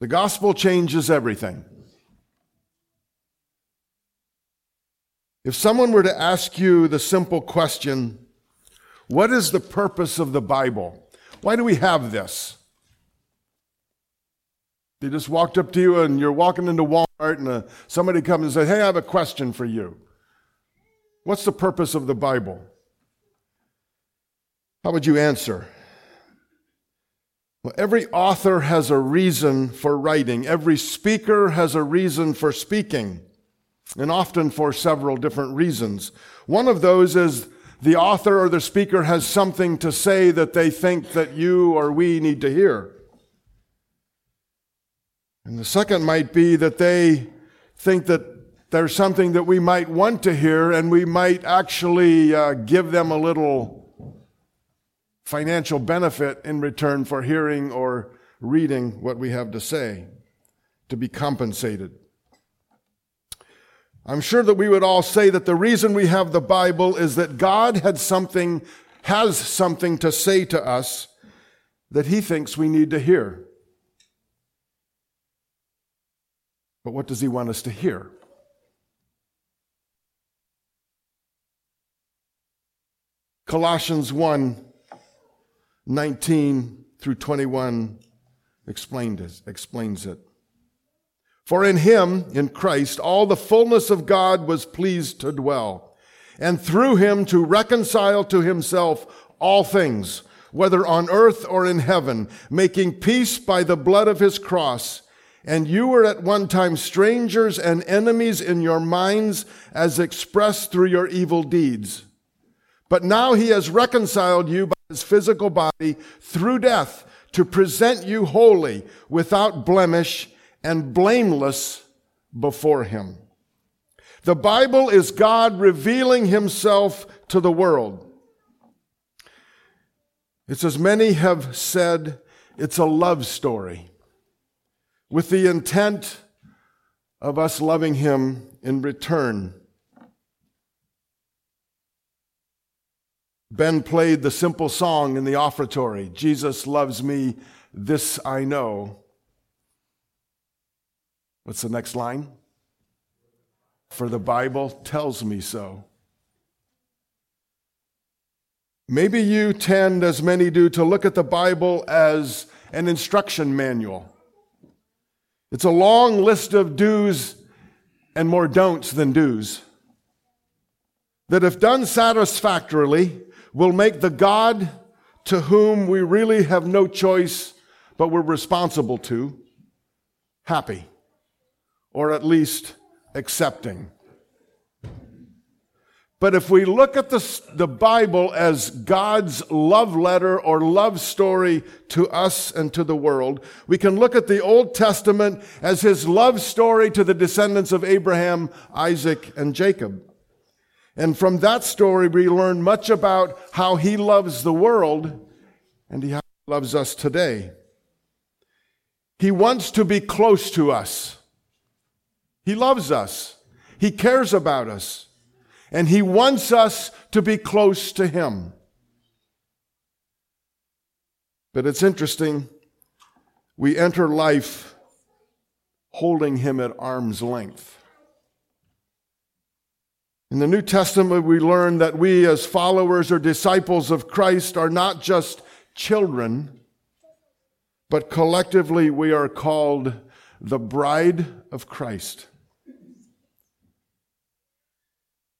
The gospel changes everything. If someone were to ask you the simple question, what is the purpose of the Bible? Why do we have this? They just walked up to you and you're walking into Walmart and uh, somebody comes and says, Hey, I have a question for you. What's the purpose of the Bible? How would you answer? Well, every author has a reason for writing. Every speaker has a reason for speaking, and often for several different reasons. One of those is the author or the speaker has something to say that they think that you or we need to hear. And the second might be that they think that there's something that we might want to hear and we might actually uh, give them a little financial benefit in return for hearing or reading what we have to say, to be compensated. I'm sure that we would all say that the reason we have the Bible is that God had something, has something to say to us that he thinks we need to hear. But what does he want us to hear? Colossians 1 19 through 21 explained it, explains it. For in him, in Christ, all the fullness of God was pleased to dwell, and through him to reconcile to himself all things, whether on earth or in heaven, making peace by the blood of his cross. And you were at one time strangers and enemies in your minds as expressed through your evil deeds. But now he has reconciled you by his physical body through death to present you holy, without blemish, and blameless before him. The Bible is God revealing himself to the world. It's as many have said, it's a love story with the intent of us loving him in return. Ben played the simple song in the offertory Jesus loves me, this I know. What's the next line? For the Bible tells me so. Maybe you tend, as many do, to look at the Bible as an instruction manual. It's a long list of do's and more don'ts than do's. That, if done satisfactorily, will make the God to whom we really have no choice but we're responsible to happy, or at least accepting. But if we look at the, the Bible as God's love letter or love story to us and to the world, we can look at the Old Testament as his love story to the descendants of Abraham, Isaac, and Jacob. And from that story, we learn much about how he loves the world and he loves us today. He wants to be close to us. He loves us. He cares about us. And he wants us to be close to him. But it's interesting. We enter life holding him at arm's length. In the New Testament, we learn that we, as followers or disciples of Christ, are not just children, but collectively we are called the bride of Christ.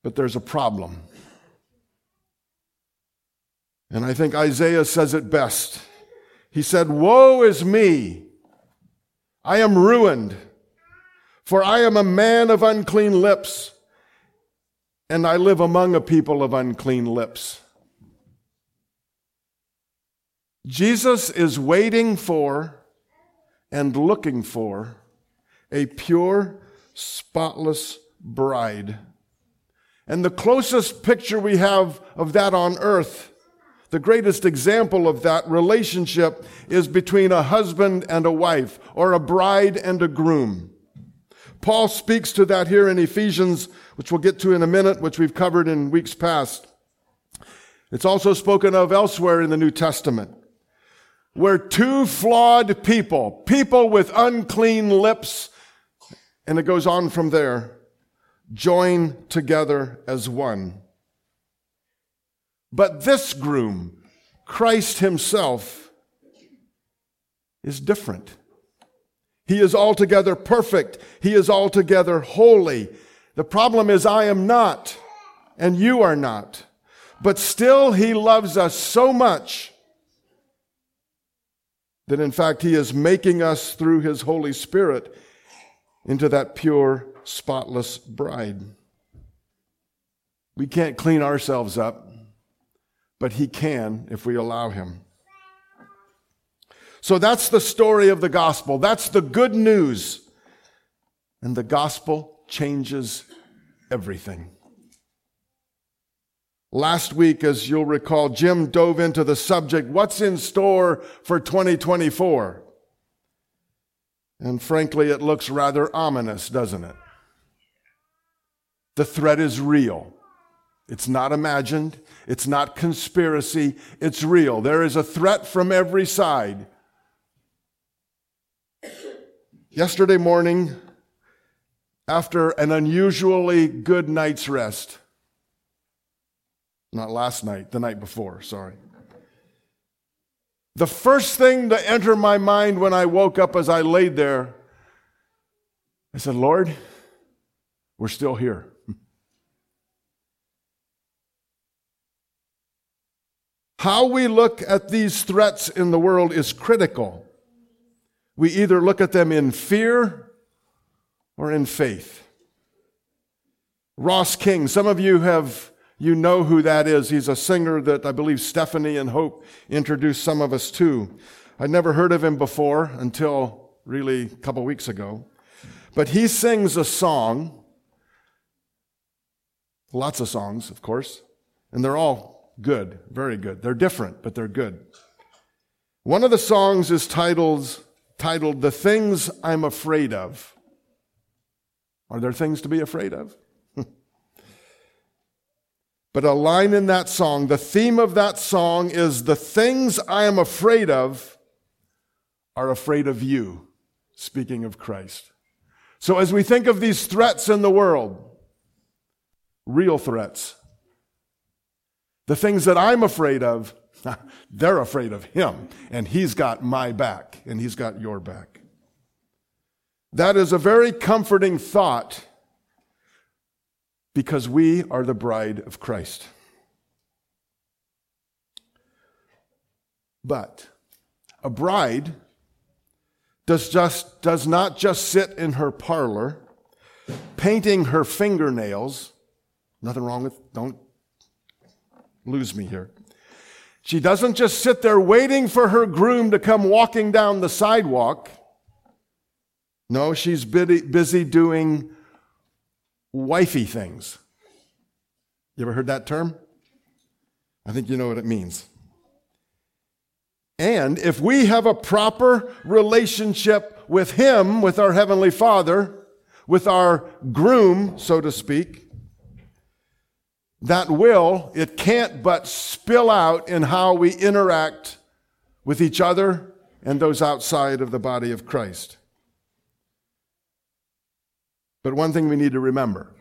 But there's a problem. And I think Isaiah says it best. He said, Woe is me! I am ruined, for I am a man of unclean lips and I live among a people of unclean lips. Jesus is waiting for and looking for a pure, spotless bride. And the closest picture we have of that on earth, the greatest example of that relationship is between a husband and a wife, or a bride and a groom. Paul speaks to that here in Ephesians, which we'll get to in a minute, which we've covered in weeks past. It's also spoken of elsewhere in the New Testament. where two flawed people, people with unclean lips, and it goes on from there, join together as one. But this groom, Christ Himself, is different. He is altogether perfect. He is altogether holy. The problem is, I am not, and you are not. But still, He loves us so much that in fact He is making us through His Holy Spirit into that pure, spotless bride. We can't clean ourselves up, but He can if we allow Him. So that's the story of the gospel. That's the good news. And the gospel changes everything. Last week, as you'll recall, Jim dove into the subject, what's in store for 2024? And frankly, it looks rather ominous, doesn't it? The threat is real. It's not imagined. It's not conspiracy. It's real. There is a threat from every side. Yesterday morning, after an unusually good night's rest, not last night, the night before, sorry. The first thing to enter my mind when I woke up as I laid there, I said, Lord, we're still here. How we look at these threats in the world is critical. We either look at them in fear or in faith. Ross King, some of you have, you know who that is. He's a singer that I believe Stephanie and Hope introduced some of us to. I'd never heard of him before until really a couple weeks ago. But he sings a song, lots of songs, of course, and they're all good, very good. They're different, but they're good. One of the songs is titled, titled The Things I'm Afraid of. Are there things to be afraid of? but a line in that song, the theme of that song is The things I am afraid of are afraid of you, speaking of Christ. So as we think of these threats in the world, real threats, the things that I'm afraid of, they're afraid of him, and he's got my back, and he's got your back. That is a very comforting thought because we are the bride of Christ. But a bride does, just, does not just sit in her parlor painting her fingernails. Nothing wrong with, don't lose me here. She doesn't just sit there waiting for her groom to come walking down the sidewalk. No, she's busy doing wifey things. You ever heard that term? I think you know what it means. And if we have a proper relationship with Him, with our Heavenly Father, with our groom, so to speak, that will, it can't but spill out in how we interact with each other and those outside of the body of Christ. But one thing we need to remember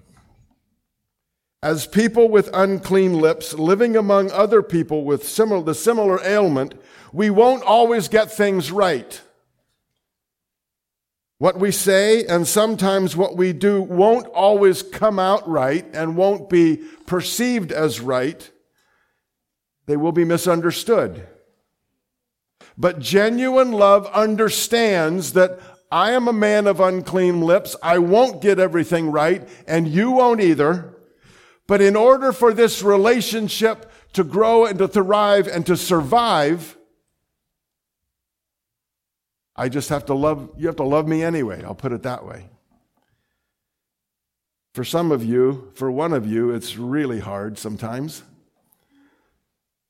as people with unclean lips living among other people with similar, the similar ailment, we won't always get things right. What we say and sometimes what we do won't always come out right and won't be perceived as right. They will be misunderstood. But genuine love understands that I am a man of unclean lips. I won't get everything right, and you won't either. But in order for this relationship to grow and to thrive and to survive, I just have to love, you have to love me anyway. I'll put it that way. For some of you, for one of you, it's really hard sometimes.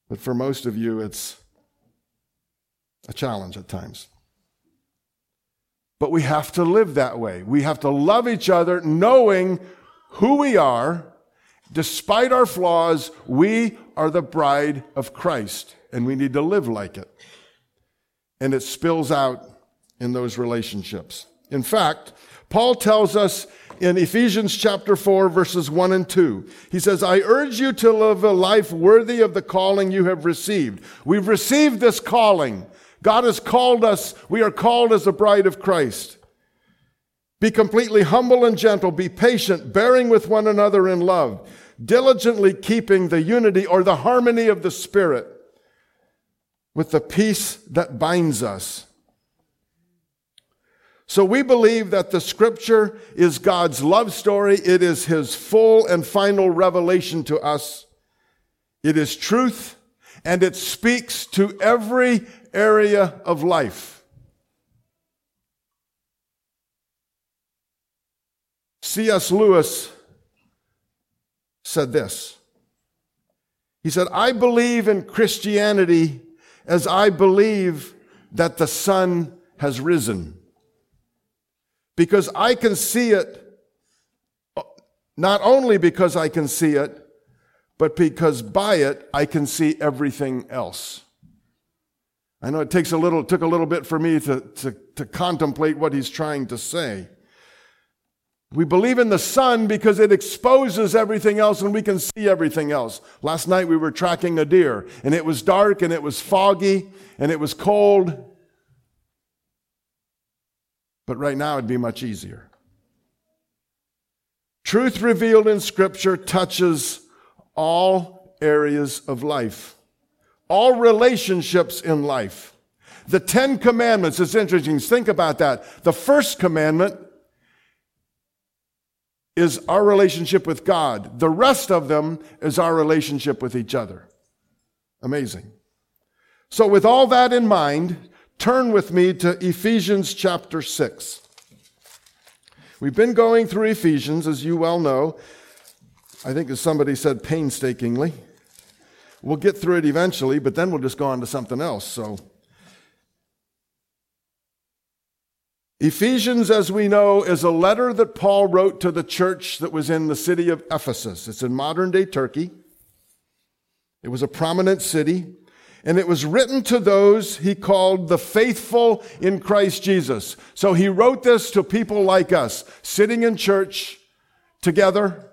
But for most of you, it's a challenge at times. But we have to live that way. We have to love each other knowing who we are. Despite our flaws, we are the bride of Christ and we need to live like it. and it spills out in those relationships. In fact, Paul tells us in Ephesians chapter 4 verses 1 and 2. He says, I urge you to live a life worthy of the calling you have received. We've received this calling. God has called us. We are called as the bride of Christ. Be completely humble and gentle. Be patient, bearing with one another in love, diligently keeping the unity or the harmony of the Spirit with the peace that binds us. So we believe that the scripture is God's love story. It is his full and final revelation to us. It is truth and it speaks to every area of life. C.S. Lewis said this. He said, I believe in Christianity as I believe that the sun has risen because I can see it, not only because I can see it, but because by it I can see everything else. I know it takes a little, took a little bit for me to, to, to contemplate what he's trying to say. We believe in the sun because it exposes everything else and we can see everything else. Last night we were tracking a deer and it was dark and it was foggy and it was cold but right now it'd be much easier. Truth revealed in Scripture touches all areas of life, all relationships in life. The Ten Commandments, it's interesting. Think about that. The first commandment is our relationship with God. The rest of them is our relationship with each other. Amazing. So, with all that in mind, Turn with me to Ephesians chapter 6. We've been going through Ephesians, as you well know. I think, as somebody said, painstakingly. We'll get through it eventually, but then we'll just go on to something else. So, Ephesians, as we know, is a letter that Paul wrote to the church that was in the city of Ephesus. It's in modern day Turkey. It was a prominent city and it was written to those he called the faithful in Christ Jesus. So he wrote this to people like us, sitting in church together,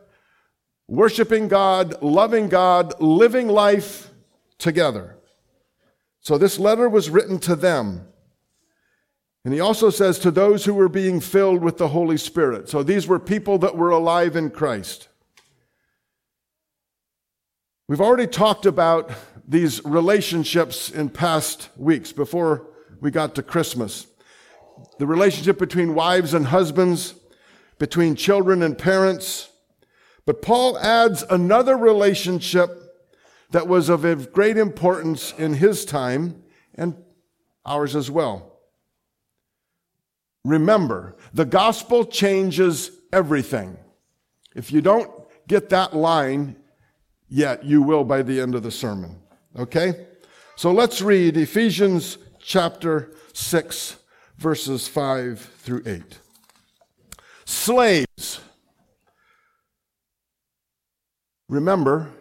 worshiping God, loving God, living life together. So this letter was written to them. And he also says to those who were being filled with the Holy Spirit. So these were people that were alive in Christ. We've already talked about these relationships in past weeks before we got to Christmas. The relationship between wives and husbands, between children and parents. But Paul adds another relationship that was of great importance in his time and ours as well. Remember, the gospel changes everything. If you don't get that line yet, you will by the end of the sermon. Okay? So let's read Ephesians chapter 6, verses 5 through 8. Slaves. Remember,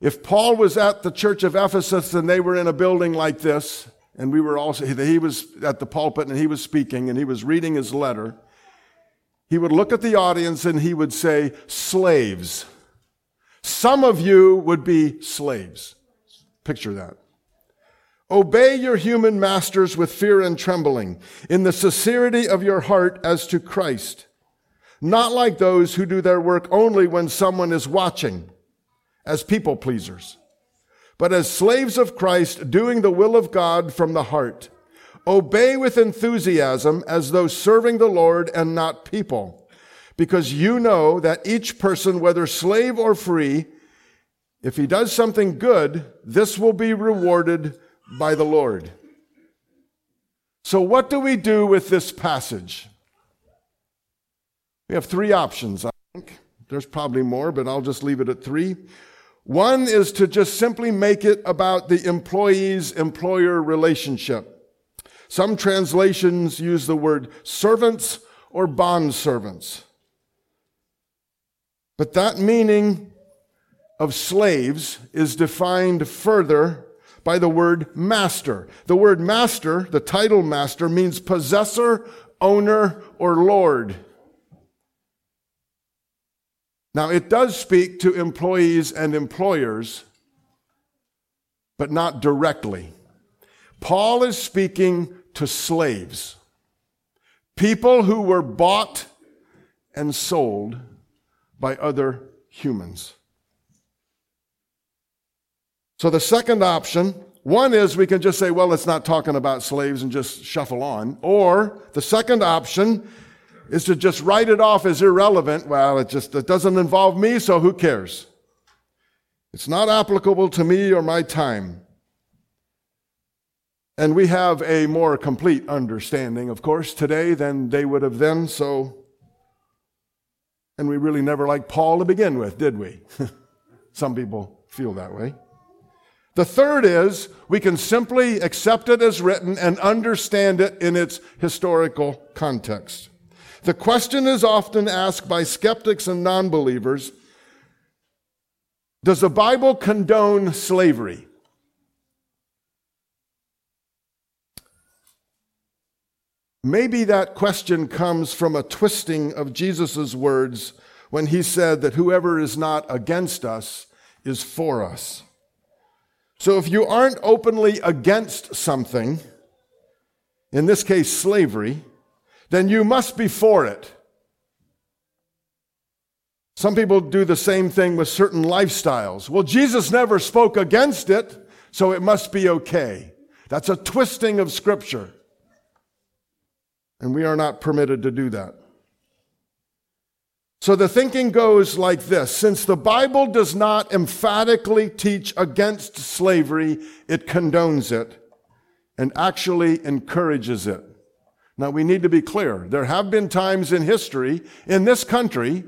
if Paul was at the church of Ephesus and they were in a building like this, and we were also, he was at the pulpit and he was speaking and he was reading his letter, he would look at the audience and he would say, Slaves. Some of you would be slaves. Picture that. Obey your human masters with fear and trembling, in the sincerity of your heart as to Christ, not like those who do their work only when someone is watching, as people pleasers, but as slaves of Christ, doing the will of God from the heart. Obey with enthusiasm as though serving the Lord and not people, because you know that each person, whether slave or free, if he does something good, this will be rewarded by the Lord. So, what do we do with this passage? We have three options, I think. There's probably more, but I'll just leave it at three. One is to just simply make it about the employee's employer relationship. Some translations use the word servants or bond servants. But that meaning of slaves is defined further by the word master. The word master, the title master, means possessor, owner, or lord. Now, it does speak to employees and employers, but not directly. Paul is speaking to slaves, people who were bought and sold by other humans. So the second option, one is we can just say, well, it's not talking about slaves and just shuffle on. Or the second option is to just write it off as irrelevant. Well, it just it doesn't involve me, so who cares? It's not applicable to me or my time. And we have a more complete understanding, of course, today than they would have then, so. And we really never liked Paul to begin with, did we? Some people feel that way. The third is we can simply accept it as written and understand it in its historical context. The question is often asked by skeptics and non believers Does the Bible condone slavery? Maybe that question comes from a twisting of Jesus' words when he said that whoever is not against us is for us. So if you aren't openly against something, in this case slavery, then you must be for it. Some people do the same thing with certain lifestyles. Well, Jesus never spoke against it, so it must be okay. That's a twisting of Scripture. And we are not permitted to do that. So the thinking goes like this since the Bible does not emphatically teach against slavery, it condones it and actually encourages it. Now we need to be clear. There have been times in history in this country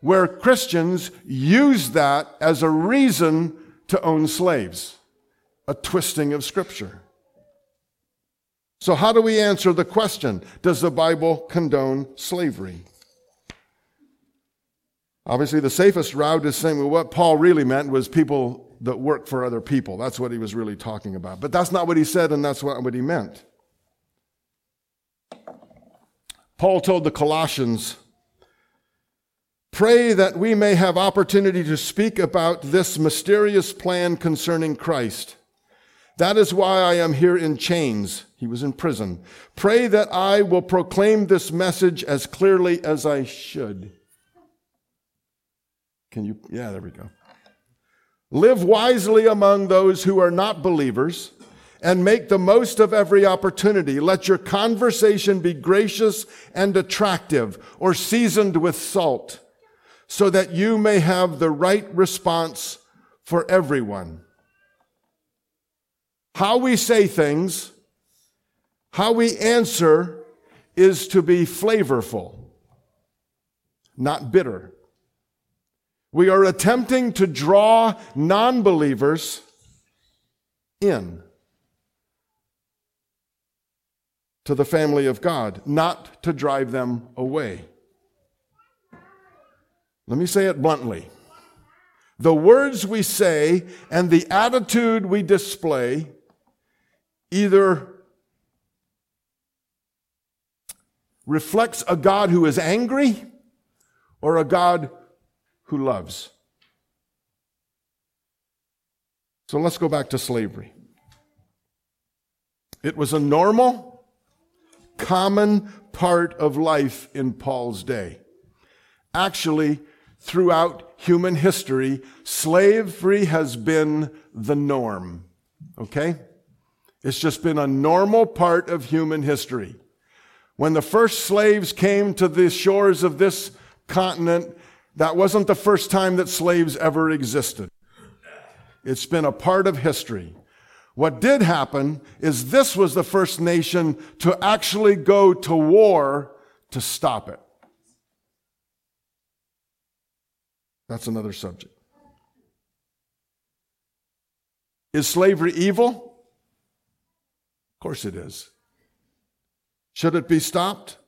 where Christians use that as a reason to own slaves, a twisting of scripture. So how do we answer the question, does the Bible condone slavery? Obviously, the safest route is saying, well, what Paul really meant was people that work for other people. That's what he was really talking about. But that's not what he said, and that's not what he meant. Paul told the Colossians, Pray that we may have opportunity to speak about this mysterious plan concerning Christ. That is why I am here in chains. He was in prison. Pray that I will proclaim this message as clearly as I should. Can you? Yeah, there we go. Live wisely among those who are not believers and make the most of every opportunity. Let your conversation be gracious and attractive or seasoned with salt so that you may have the right response for everyone. How we say things, how we answer is to be flavorful, not bitter. We are attempting to draw non believers in to the family of God, not to drive them away. Let me say it bluntly. The words we say and the attitude we display either reflects a God who is angry or a God who loves. So let's go back to slavery. It was a normal, common part of life in Paul's day. Actually, throughout human history, slavery has been the norm. Okay? It's just been a normal part of human history. When the first slaves came to the shores of this continent, that wasn't the first time that slaves ever existed. It's been a part of history. What did happen is this was the first nation to actually go to war to stop it. That's another subject. Is slavery evil? Of course it is. Should it be stopped?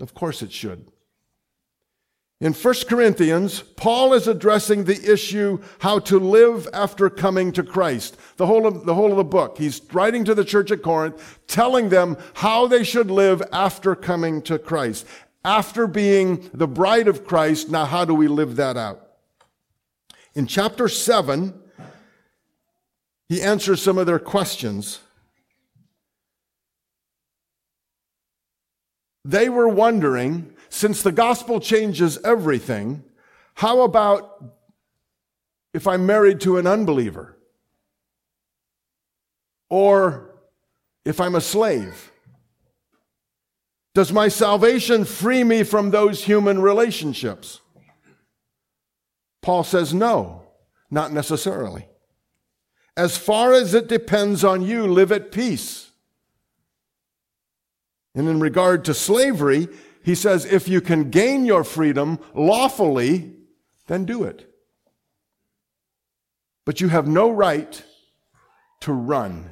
Of course it should. In 1 Corinthians, Paul is addressing the issue how to live after coming to Christ. The whole of the whole of the book. He's writing to the church at Corinth, telling them how they should live after coming to Christ. After being the bride of Christ, now how do we live that out? In chapter 7, he answers some of their questions. They were wondering since the gospel changes everything, how about if I'm married to an unbeliever? Or if I'm a slave? Does my salvation free me from those human relationships? Paul says no, not necessarily. As far as it depends on you, live at peace. And in regard to slavery, he says, if you can gain your freedom lawfully, then do it. But you have no right to run.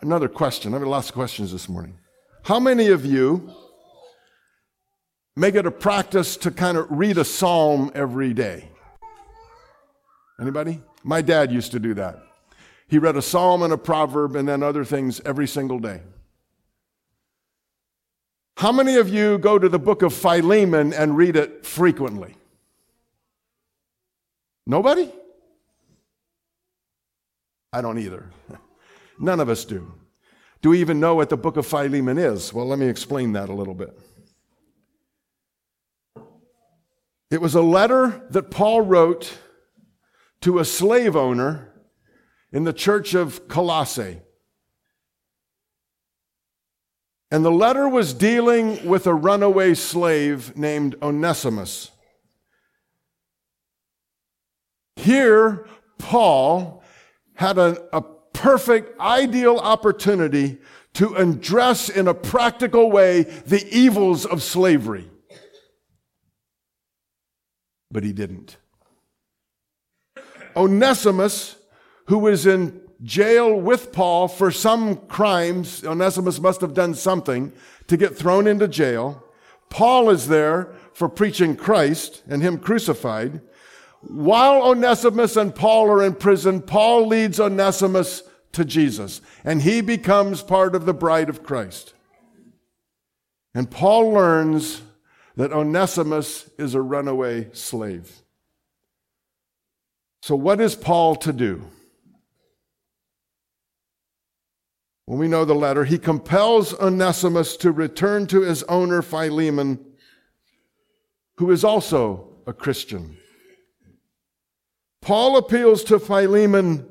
Another question. I have lots of questions this morning. How many of you make it a practice to kind of read a psalm every day? Anybody? My dad used to do that. He read a psalm and a proverb and then other things every single day. How many of you go to the book of Philemon and read it frequently? Nobody? I don't either. None of us do. Do we even know what the book of Philemon is? Well, let me explain that a little bit. It was a letter that Paul wrote to a slave owner in the church of Colossae. And the letter was dealing with a runaway slave named Onesimus. Here, Paul had a, a perfect, ideal opportunity to address in a practical way the evils of slavery. But he didn't. Onesimus, who was in jail with Paul for some crimes. Onesimus must have done something to get thrown into jail. Paul is there for preaching Christ and him crucified. While Onesimus and Paul are in prison, Paul leads Onesimus to Jesus and he becomes part of the bride of Christ. And Paul learns that Onesimus is a runaway slave. So what is Paul to do? We know the letter, he compels Onesimus to return to his owner Philemon, who is also a Christian. Paul appeals to Philemon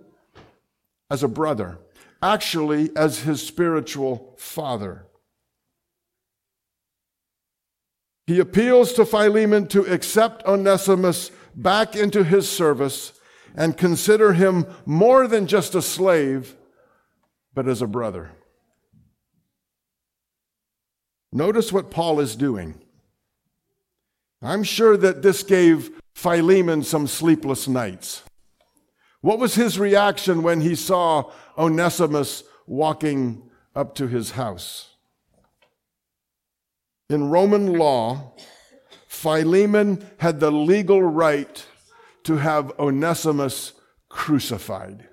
as a brother, actually, as his spiritual father. He appeals to Philemon to accept Onesimus back into his service and consider him more than just a slave but as a brother. Notice what Paul is doing. I'm sure that this gave Philemon some sleepless nights. What was his reaction when he saw Onesimus walking up to his house? In Roman law, Philemon had the legal right to have Onesimus crucified.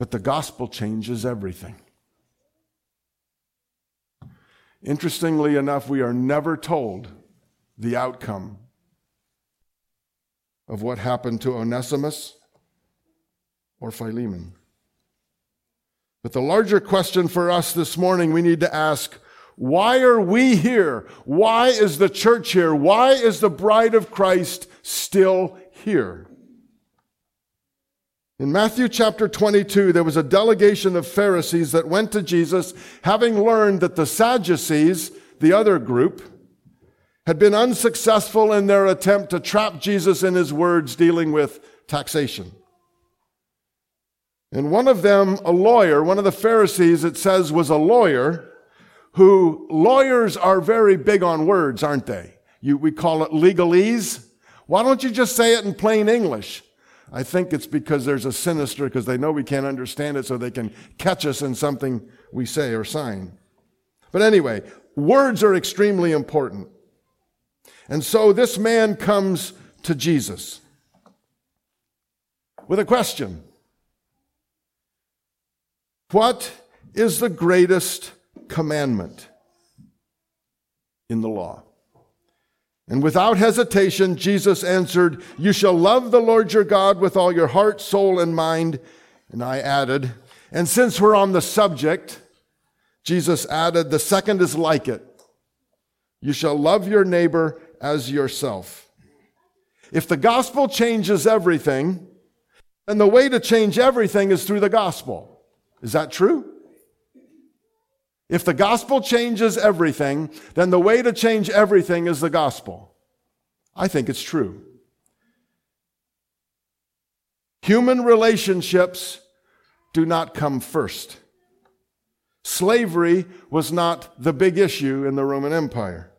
But the gospel changes everything. Interestingly enough, we are never told the outcome of what happened to Onesimus or Philemon. But the larger question for us this morning we need to ask why are we here? Why is the church here? Why is the bride of Christ still here? In Matthew chapter 22, there was a delegation of Pharisees that went to Jesus, having learned that the Sadducees, the other group, had been unsuccessful in their attempt to trap Jesus in his words dealing with taxation. And one of them, a lawyer, one of the Pharisees, it says, was a lawyer who lawyers are very big on words, aren't they? You, we call it legalese. Why don't you just say it in plain English? I think it's because there's a sinister, because they know we can't understand it, so they can catch us in something we say or sign. But anyway, words are extremely important. And so this man comes to Jesus with a question What is the greatest commandment in the law? And without hesitation, Jesus answered, You shall love the Lord your God with all your heart, soul, and mind. And I added, and since we're on the subject, Jesus added, The second is like it. You shall love your neighbor as yourself. If the gospel changes everything, then the way to change everything is through the gospel. Is that true? If the gospel changes everything, then the way to change everything is the gospel. I think it's true. Human relationships do not come first. Slavery was not the big issue in the Roman Empire.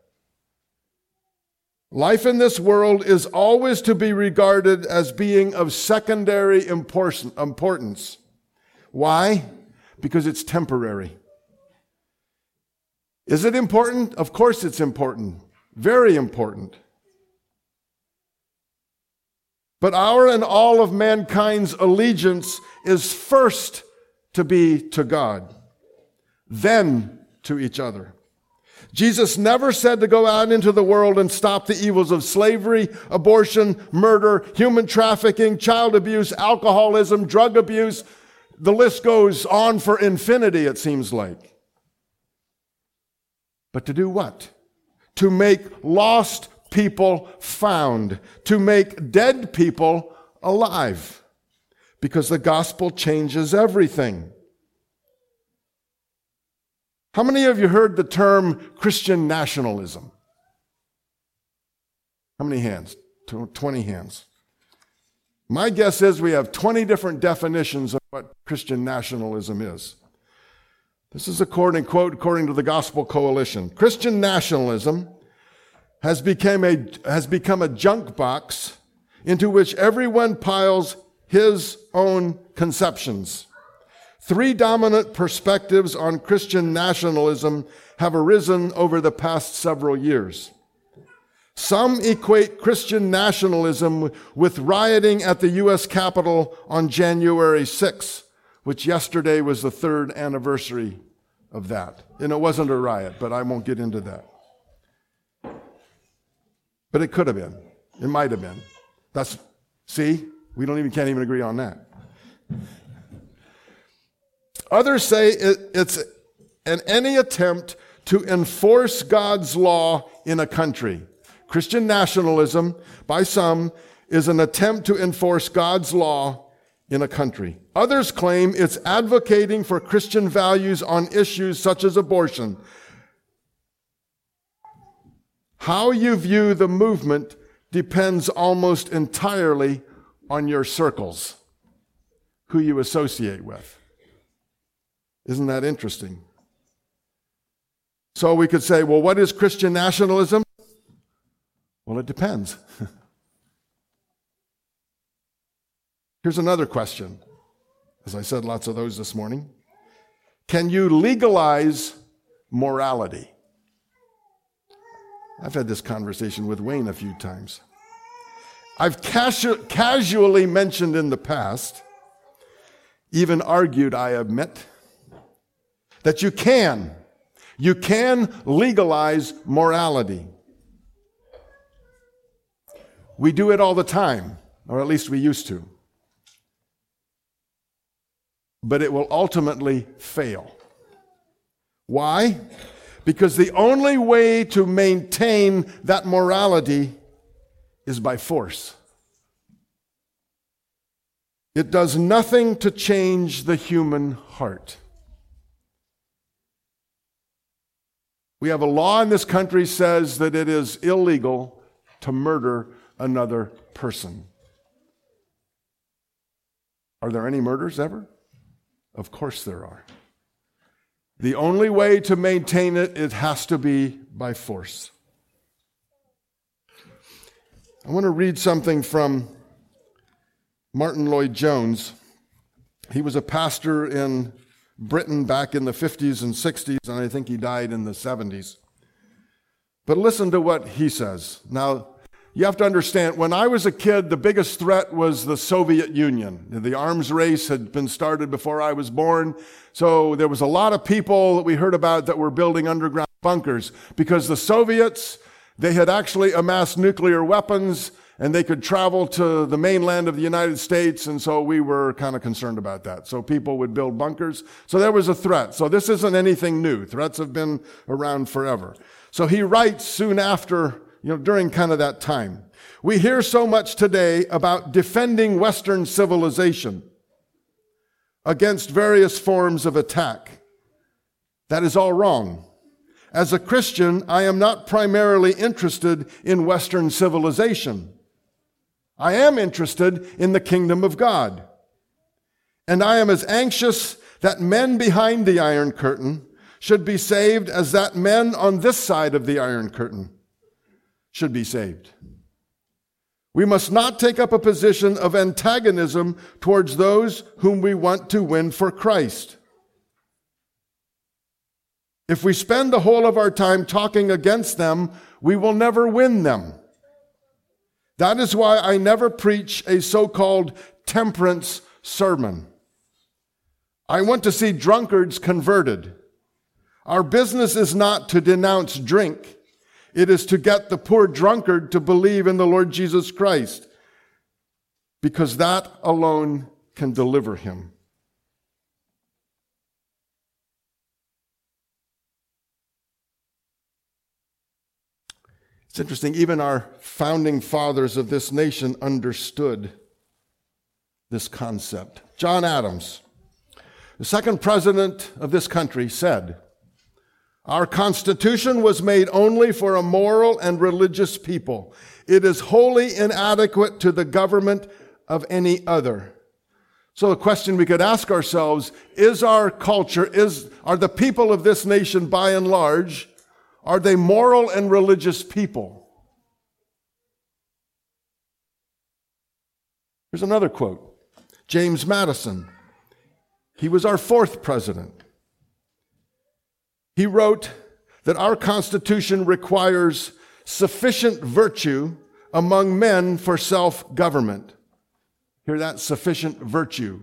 Life in this world is always to be regarded as being of secondary importance. Why? Because it's temporary. Is it important? Of course it's important. Very important. But our and all of mankind's allegiance is first to be to God, then to each other. Jesus never said to go out into the world and stop the evils of slavery, abortion, murder, human trafficking, child abuse, alcoholism, drug abuse. The list goes on for infinity, it seems like. But to do what? To make lost people found, to make dead people alive. Because the gospel changes everything. How many of you heard the term Christian nationalism? How many hands? 20 hands. My guess is we have 20 different definitions of what Christian nationalism is. This is according, quote, according to the Gospel Coalition. Christian nationalism has become a, has become a junk box into which everyone piles his own conceptions. Three dominant perspectives on Christian nationalism have arisen over the past several years. Some equate Christian nationalism with rioting at the U.S. Capitol on January 6th which yesterday was the third anniversary of that. And it wasn't a riot, but I won't get into that. But it could have been. It might have been. That's, see, we don't even, can't even agree on that. Others say it, it's an any attempt to enforce God's law in a country. Christian nationalism, by some, is an attempt to enforce God's law in a country. Others claim it's advocating for Christian values on issues such as abortion. How you view the movement depends almost entirely on your circles, who you associate with. Isn't that interesting? So we could say, well, what is Christian nationalism? Well, it depends. Here's another question. As I said, lots of those this morning. Can you legalize morality? I've had this conversation with Wayne a few times. I've casu- casually mentioned in the past, even argued, I admit, that you can. You can legalize morality. We do it all the time, or at least we used to but it will ultimately fail. Why? Because the only way to maintain that morality is by force. It does nothing to change the human heart. We have a law in this country says that it is illegal to murder another person. Are there any murders ever? Of course there are. The only way to maintain it, it has to be by force. I want to read something from Martyn Lloyd-Jones, he was a pastor in Britain back in the 50s and 60s, and I think he died in the 70s. But listen to what he says. Now, you have to understand, when I was a kid, the biggest threat was the Soviet Union. The arms race had been started before I was born. So there was a lot of people that we heard about that were building underground bunkers because the Soviets, they had actually amassed nuclear weapons and they could travel to the mainland of the United States. And so we were kind of concerned about that. So people would build bunkers. So there was a threat. So this isn't anything new. Threats have been around forever. So he writes soon after, you know, during kind of that time. We hear so much today about defending Western civilization against various forms of attack. That is all wrong. As a Christian, I am not primarily interested in Western civilization. I am interested in the kingdom of God. And I am as anxious that men behind the Iron Curtain should be saved as that men on this side of the Iron Curtain should be saved. We must not take up a position of antagonism towards those whom we want to win for Christ. If we spend the whole of our time talking against them, we will never win them. That is why I never preach a so-called temperance sermon. I want to see drunkards converted. Our business is not to denounce drink. It is to get the poor drunkard to believe in the Lord Jesus Christ because that alone can deliver him. It's interesting, even our founding fathers of this nation understood this concept. John Adams, the second president of this country, said, Our Constitution was made only for a moral and religious people. It is wholly inadequate to the government of any other. So the question we could ask ourselves, is our culture, is, are the people of this nation by and large are they moral and religious people? Here's another quote James Madison. He was our fourth president. He wrote that our Constitution requires sufficient virtue among men for self government. Hear that? Sufficient virtue.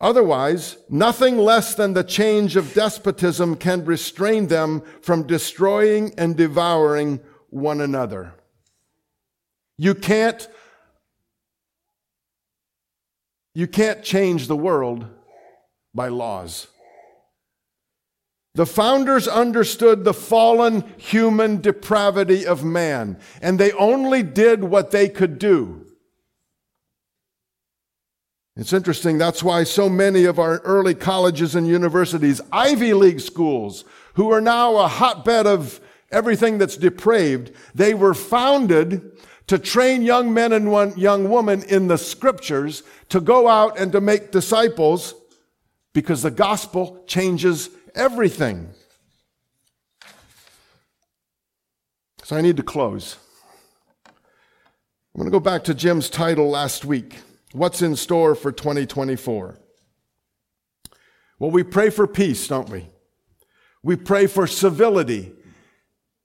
Otherwise, nothing less than the change of despotism can restrain them from destroying and devouring one another. You can't, you can't change the world by laws. The founders understood the fallen human depravity of man, and they only did what they could do. It's interesting. That's why so many of our early colleges and universities, Ivy League schools, who are now a hotbed of everything that's depraved, they were founded to train young men and young women in the scriptures to go out and to make disciples because the gospel changes everything. So I need to close. I'm going to go back to Jim's title last week. What's in store for 2024? Well, we pray for peace, don't we? We pray for civility.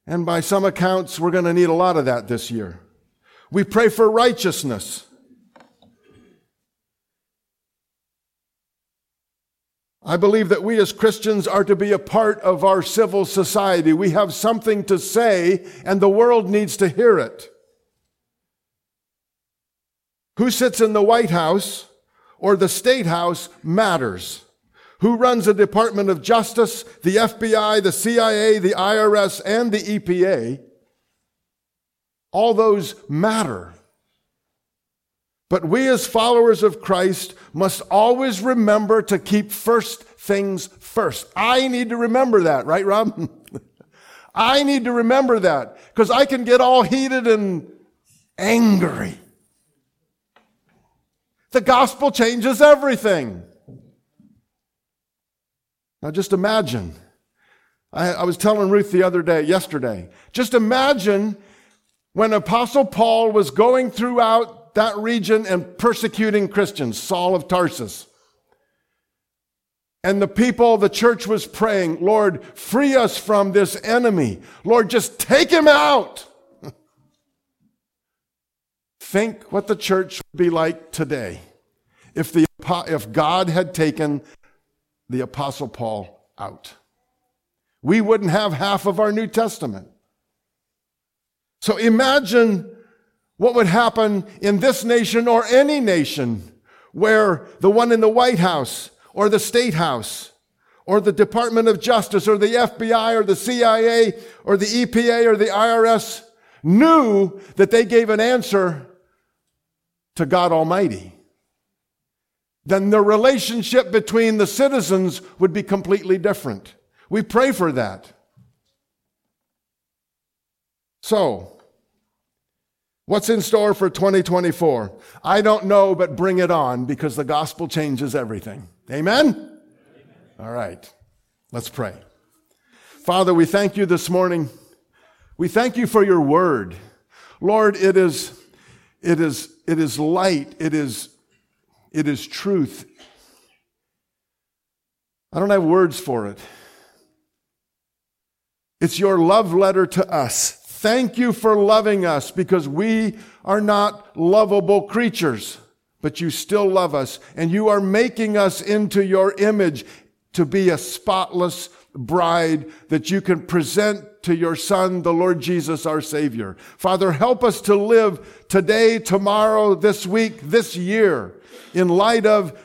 And by some accounts, we're going to need a lot of that this year. We pray for righteousness. I believe that we as Christians are to be a part of our civil society. We have something to say, and the world needs to hear it. Who sits in the White House or the State House matters. Who runs the Department of Justice, the FBI, the CIA, the IRS, and the EPA? All those matter. But we as followers of Christ must always remember to keep first things first. I need to remember that, right, Rob? I need to remember that because I can get all heated and angry. The gospel changes everything. Now just imagine. I, I, was telling Ruth the other day, yesterday, just imagine when Apostle Paul was going throughout that region and persecuting Christians, Saul of Tarsus. And the people, the church was praying, Lord, free us from this enemy. Lord, just take him out. Think what the church would be like today if, the, if God had taken the Apostle Paul out. We wouldn't have half of our New Testament. So imagine what would happen in this nation or any nation where the one in the White House or the State House or the Department of Justice or the FBI or the CIA or the EPA or the IRS knew that they gave an answer to God Almighty, then the relationship between the citizens would be completely different. We pray for that. So, what's in store for 2024? I don't know, but bring it on because the gospel changes everything. Amen? Amen? All right. Let's pray. Father, we thank you this morning. We thank you for your word. Lord, it is, it is, it is light. It is, it is truth. I don't have words for it. It's your love letter to us. Thank you for loving us because we are not lovable creatures, but you still love us and you are making us into your image to be a spotless bride that you can present to your son, the Lord Jesus, our savior. Father, help us to live today, tomorrow, this week, this year in light of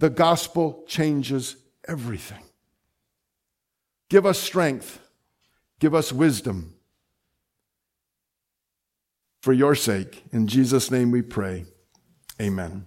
the gospel changes everything. Give us strength. Give us wisdom. For your sake, in Jesus' name we pray. Amen.